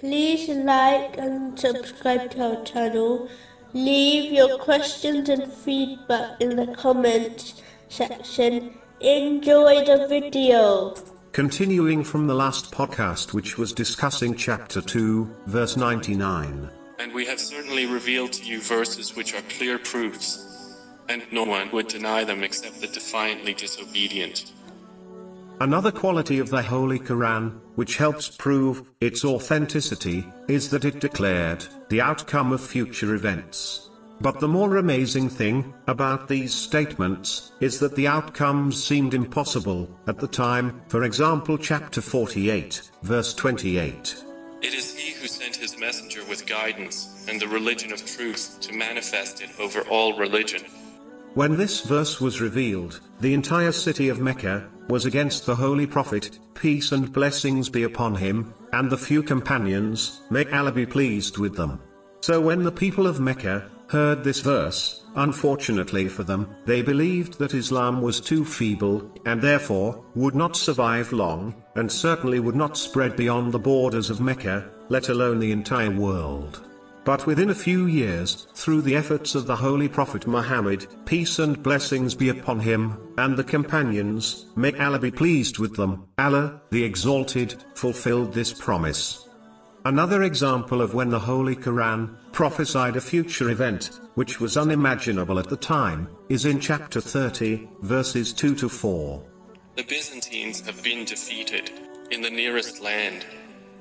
Please like and subscribe to our channel. Leave your questions and feedback in the comments section. Enjoy the video. Continuing from the last podcast, which was discussing chapter 2, verse 99. And we have certainly revealed to you verses which are clear proofs, and no one would deny them except the defiantly disobedient. Another quality of the Holy Quran, which helps prove its authenticity, is that it declared the outcome of future events. But the more amazing thing about these statements is that the outcomes seemed impossible at the time, for example, chapter 48, verse 28. It is he who sent his messenger with guidance and the religion of truth to manifest it over all religion. When this verse was revealed, the entire city of Mecca was against the Holy Prophet, peace and blessings be upon him, and the few companions, may Allah be pleased with them. So when the people of Mecca heard this verse, unfortunately for them, they believed that Islam was too feeble, and therefore, would not survive long, and certainly would not spread beyond the borders of Mecca, let alone the entire world. But within a few years, through the efforts of the Holy Prophet Muhammad, peace and blessings be upon him, and the companions, may Allah be pleased with them, Allah, the Exalted, fulfilled this promise. Another example of when the Holy Quran prophesied a future event, which was unimaginable at the time, is in chapter 30, verses 2 to 4. The Byzantines have been defeated in the nearest land,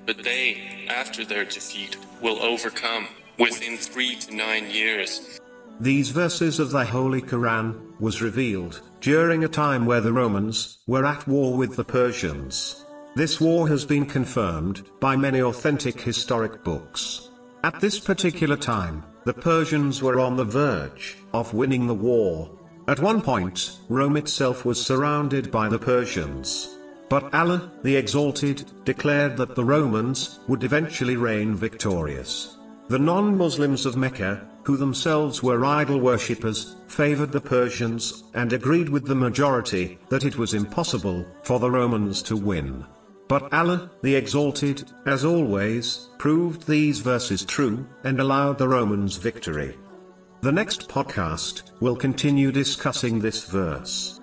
but they, after their defeat, will overcome within three to nine years. These verses of the Holy Quran was revealed during a time where the Romans were at war with the Persians. This war has been confirmed by many authentic historic books. At this particular time, the Persians were on the verge of winning the war. At one point, Rome itself was surrounded by the Persians. But Allah, the Exalted, declared that the Romans would eventually reign victorious. The non-Muslims of Mecca, who themselves were idol worshippers, favored the Persians, and agreed with the majority, that it was impossible, for the Romans to win. But Allah, the Exalted, as always, proved these verses true, and allowed the Romans victory. The next podcast will continue discussing this verse.